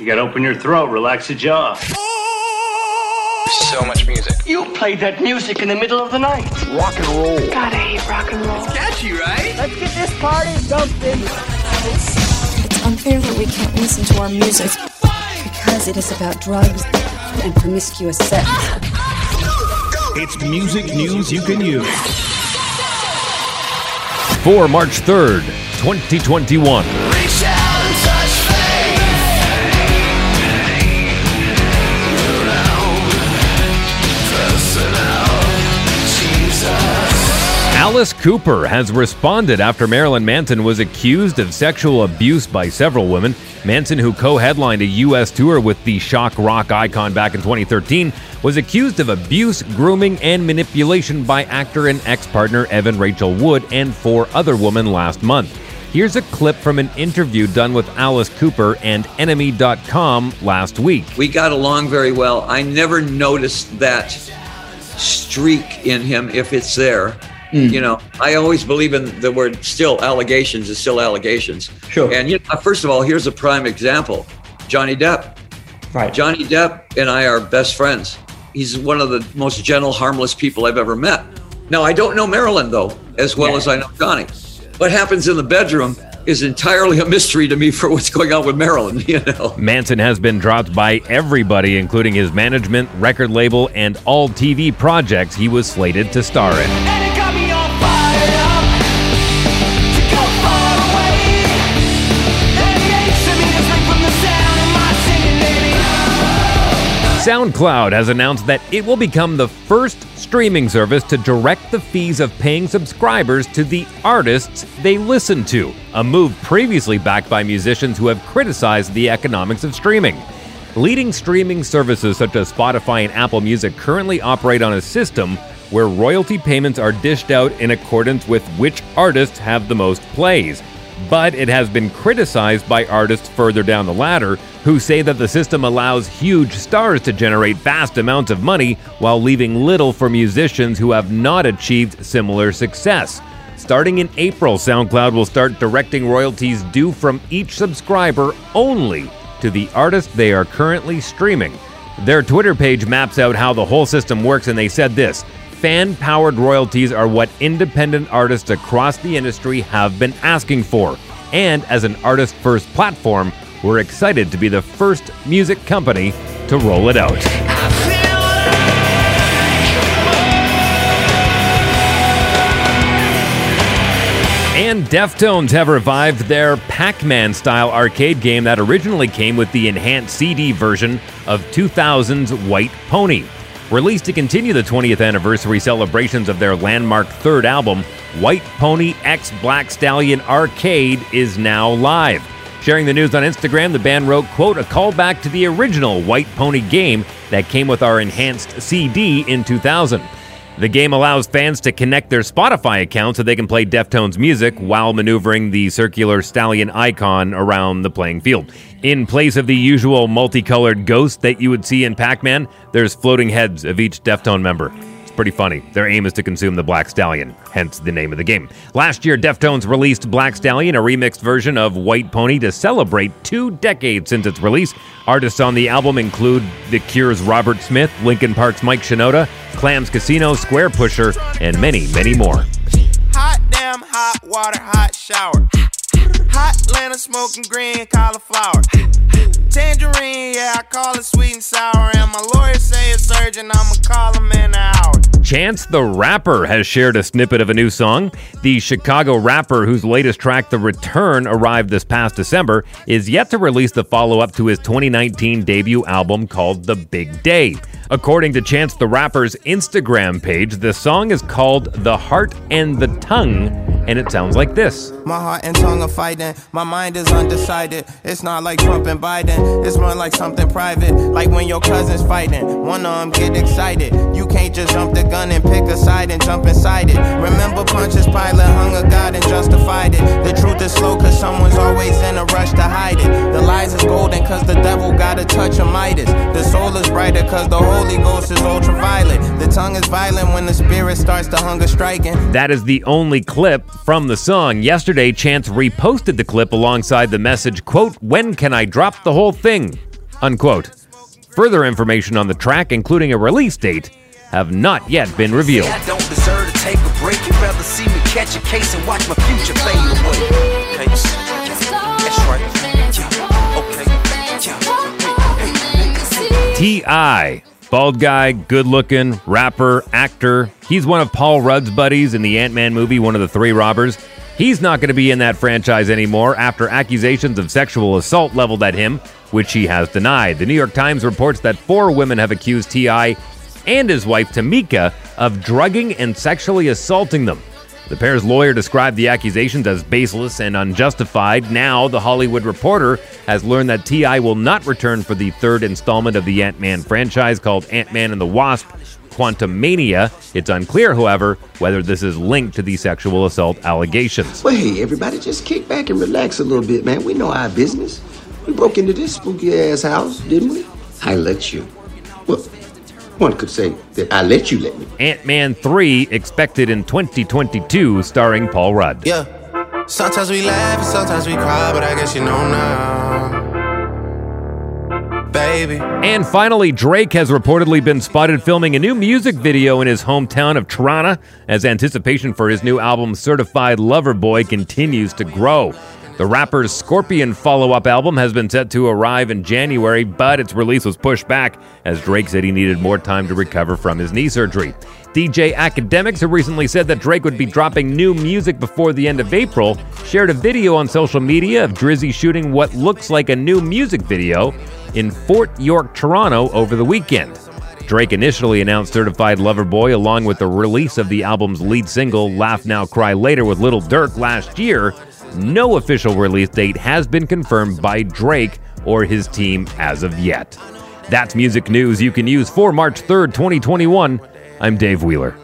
You gotta open your throat, relax your jaw. So much music. You played that music in the middle of the night. Rock and roll. God, I hate rock and roll. Catchy, right? Let's get this party jumping. It's unfair that we can't listen to our music because it is about drugs and promiscuous sex. It's music news you can use. For March 3rd, 2021. Alice Cooper has responded after Marilyn Manson was accused of sexual abuse by several women. Manson, who co headlined a U.S. tour with the shock rock icon back in 2013, was accused of abuse, grooming, and manipulation by actor and ex partner Evan Rachel Wood and four other women last month. Here's a clip from an interview done with Alice Cooper and NME.com last week. We got along very well. I never noticed that streak in him if it's there. Hmm. You know, I always believe in the word still allegations is still allegations. Sure. And you know, first of all, here's a prime example. Johnny Depp. Right. Johnny Depp and I are best friends. He's one of the most gentle, harmless people I've ever met. Now, I don't know Marilyn though, as well Yeah. as I know Johnny. What happens in the bedroom is entirely a mystery to me for what's going on with Marilyn, you know. Manson has been dropped by everybody, including his management, record label, and all TV projects he was slated to star in. SoundCloud has announced that it will become the first streaming service to direct the fees of paying subscribers to the artists they listen to, a move previously backed by musicians who have criticized the economics of streaming. Leading streaming services such as Spotify and Apple Music currently operate on a system where royalty payments are dished out in accordance with which artists have the most plays. But it has been criticized by artists further down the ladder who say that the system allows huge stars to generate vast amounts of money while leaving little for musicians who have not achieved similar success. Starting in April, SoundCloud will start directing royalties due from each subscriber only to the artist they are currently streaming. Their Twitter page maps out how the whole system works, and they said this fan powered royalties are what independent artists across the industry have been asking for. And as an artist first platform, we're excited to be the first music company to roll it out. And Deftones have revived their Pac Man style arcade game that originally came with the enhanced CD version of 2000's White Pony. Released to continue the 20th anniversary celebrations of their landmark third album, White Pony X Black Stallion Arcade is now live. Sharing the news on Instagram, the band wrote, quote, a callback to the original White Pony game that came with our enhanced CD in 2000. The game allows fans to connect their Spotify account so they can play Deftones music while maneuvering the circular stallion icon around the playing field. In place of the usual multicolored ghost that you would see in Pac Man, there's floating heads of each Deftone member. Pretty funny. Their aim is to consume the Black Stallion, hence the name of the game. Last year, Deftones released Black Stallion, a remixed version of White Pony, to celebrate two decades since its release. Artists on the album include The Cure's Robert Smith, Linkin Park's Mike Shinoda, Clams Casino, Squarepusher, and many, many more. Hot damn, hot water, hot shower. Hot Atlanta smoking green cauliflower. Tangerine, yeah, I call it sweet and sour. And my lawyer say it's urgent, I'ma call him in an hour. Chance the Rapper has shared a snippet of a new song. The Chicago rapper, whose latest track, The Return, arrived this past December, is yet to release the follow up to his 2019 debut album called The Big Day. According to Chance the Rapper's Instagram page, the song is called The Heart and the Tongue, and it sounds like this. My heart and tongue are fighting. My mind is undecided. It's not like Trump and Biden. It's more like something private. Like when your cousin's fighting. One of them get excited. You can't just jump the gun and pick a side and jump inside it. Remember Pontius Pilate hung a god and justified it. The truth is slow cause someone's always in a rush to hide it. The lies is golden cause the devil got a touch of Midas. The soul is brighter cause the Holy Ghost is ultraviolet. The tongue is violent when the spirit starts to hunger striking. That is the only clip from the song. Yesterday, Chance reposted the clip alongside the message, quote, When can I drop the whole thing? unquote. Further information on the track, including a release date, have not yet been revealed. I don't deserve to take a break. You'd rather see me catch a case and watch my future fade away. Okay. That's right. T.I. Bald guy, good looking, rapper, actor. He's one of Paul Rudd's buddies in the Ant Man movie, one of the three robbers. He's not going to be in that franchise anymore after accusations of sexual assault leveled at him, which he has denied. The New York Times reports that four women have accused T.I. and his wife, Tameka, of drugging and sexually assaulting them. The pair's lawyer described the accusations as baseless and unjustified. Now, The Hollywood Reporter has learned that T.I. will not return for the third installment of the Ant Man franchise called Ant Man and the Wasp Quantumania. It's unclear, however, whether this is linked to the sexual assault allegations. Well, hey, everybody, just kick back and relax a little bit, man. We know our business. We broke into this spooky ass house, didn't we? I let you. Well, one could say that I let you let me. Ant Man 3 expected in 2022, starring Paul Rudd. Yeah. Sometimes we laugh and sometimes we cry, but I guess you know now. Baby. And finally, Drake has reportedly been spotted filming a new music video in his hometown of Toronto as anticipation for his new album Certified Lover Boy continues to grow. The rapper's Scorpion follow up album has been set to arrive in January, but its release was pushed back as Drake said he needed more time to recover from his knee surgery. DJ Akademiks, who recently said that Drake would be dropping new music before the end of April, shared a video on social media of Drizzy shooting what looks like a new music video in Fort York, Toronto over the weekend. Drake initially announced Certified Lover Boy along with the release of the album's lead single, Laugh Now Cry Later, with Lil Durk last year. No official release date has been confirmed by Drake or his team as of yet. That's music news you can use for March 3rd, 2021. I'm Dave Wheeler.